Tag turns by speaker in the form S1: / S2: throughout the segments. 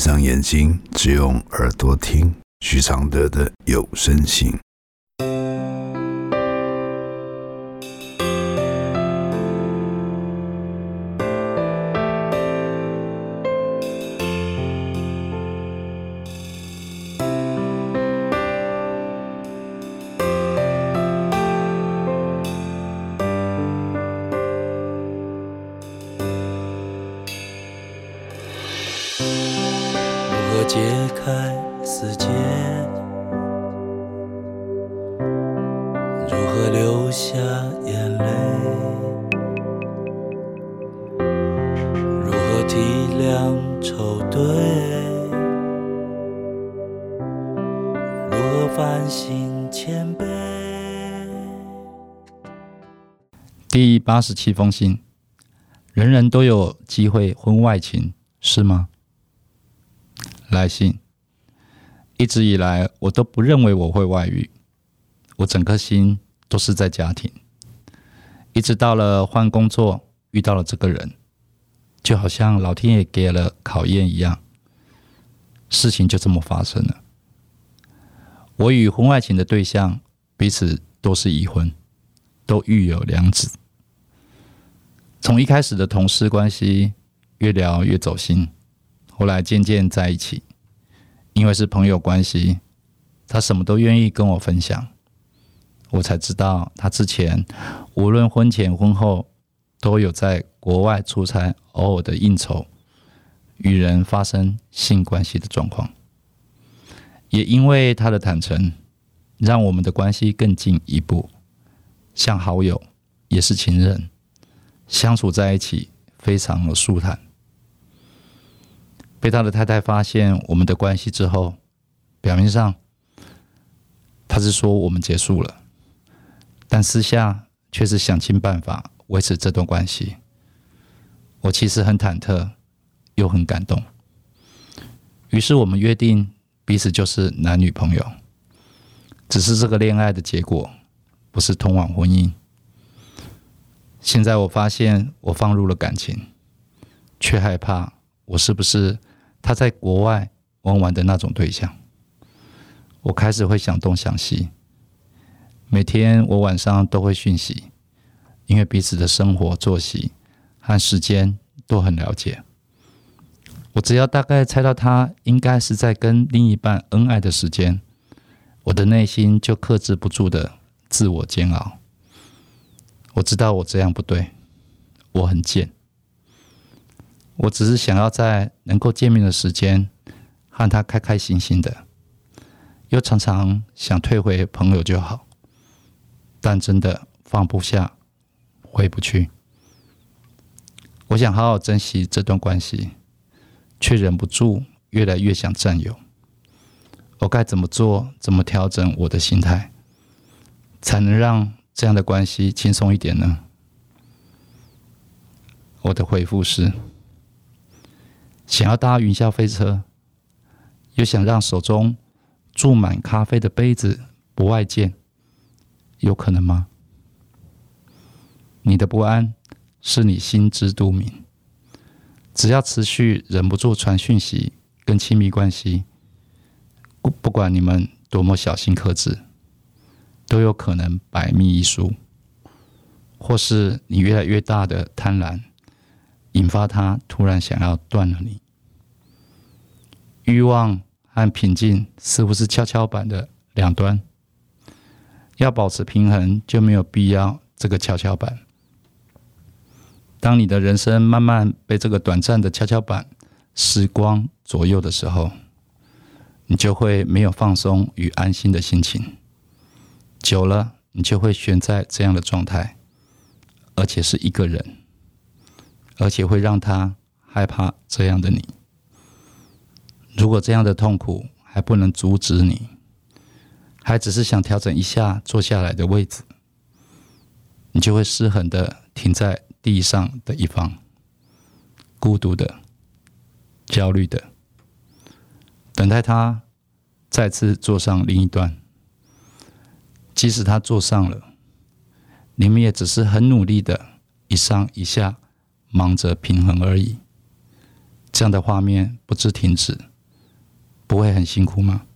S1: 上眼睛，只用耳朵听许常德的有声信。
S2: 解开死结，如何流下眼泪？如何体谅愁对？如何反省谦卑？
S3: 第八十七封信，人人都有机会婚外情，是吗？来信，一直以来我都不认为我会外遇，我整颗心都是在家庭。一直到了换工作，遇到了这个人，就好像老天爷给了考验一样，事情就这么发生了。我与婚外情的对象彼此都是已婚，都育有两子。从一开始的同事关系，越聊越走心。后来渐渐在一起，因为是朋友关系，他什么都愿意跟我分享。我才知道，他之前无论婚前婚后，都有在国外出差，偶尔的应酬，与人发生性关系的状况。也因为他的坦诚，让我们的关系更进一步，像好友，也是情人，相处在一起非常的舒坦。被他的太太发现我们的关系之后，表面上他是说我们结束了，但私下却是想尽办法维持这段关系。我其实很忐忑，又很感动。于是我们约定彼此就是男女朋友，只是这个恋爱的结果不是通往婚姻。现在我发现我放入了感情，却害怕我是不是。他在国外玩玩的那种对象，我开始会想东想西。每天我晚上都会讯息，因为彼此的生活作息和时间都很了解。我只要大概猜到他应该是在跟另一半恩爱的时间，我的内心就克制不住的自我煎熬。我知道我这样不对，我很贱。我只是想要在能够见面的时间和他开开心心的，又常常想退回朋友就好，但真的放不下，回不去。我想好好珍惜这段关系，却忍不住越来越想占有。我该怎么做？怎么调整我的心态，才能让这样的关系轻松一点呢？我的回复是。想要搭云霄飞车，又想让手中注满咖啡的杯子不外见，有可能吗？你的不安是你心知肚明。只要持续忍不住传讯息跟亲密关系，不不管你们多么小心克制，都有可能百密一疏，或是你越来越大的贪婪。引发他突然想要断了你，欲望和平静似乎是跷跷板的两端，要保持平衡就没有必要这个跷跷板。当你的人生慢慢被这个短暂的跷跷板时光左右的时候，你就会没有放松与安心的心情，久了你就会悬在这样的状态，而且是一个人。而且会让他害怕这样的你。如果这样的痛苦还不能阻止你，还只是想调整一下坐下来的位置，你就会失衡的停在地上的一方，孤独的、焦虑的，等待他再次坐上另一端。即使他坐上了，你们也只是很努力的一上一下。忙着平衡而已，这样的画面不知停止
S4: 不会很辛苦吗？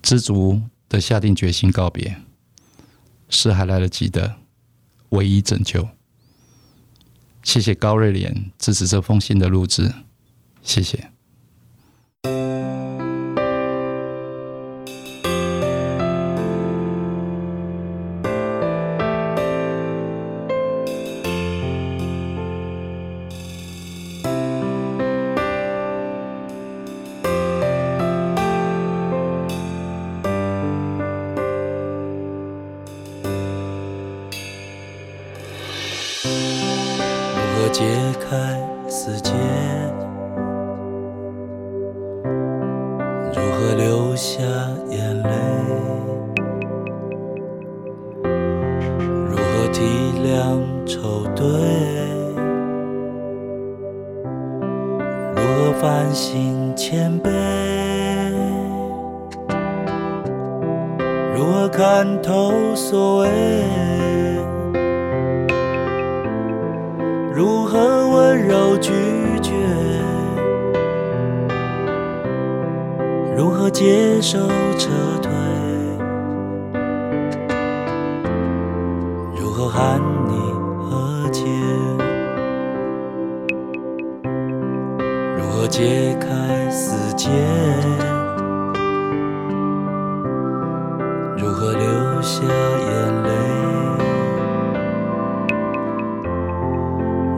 S4: 知足的下定决心告别，是还来得及的唯一拯救。谢谢高瑞莲支持这封信的录制，谢谢。
S3: 下眼泪？如何体谅愁对？如何反省谦卑？如何看透所谓？如何温柔拒接受撤退？如何喊你和解？如何解开死结？如何流下眼泪？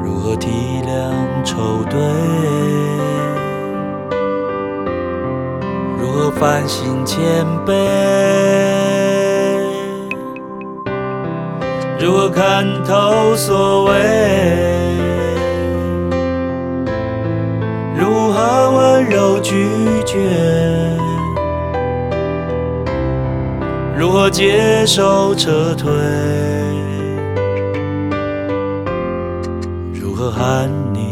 S3: 如何体谅愁对？我反省千倍，如何看透所谓？如何温柔拒绝？如何接受撤退？如何喊你？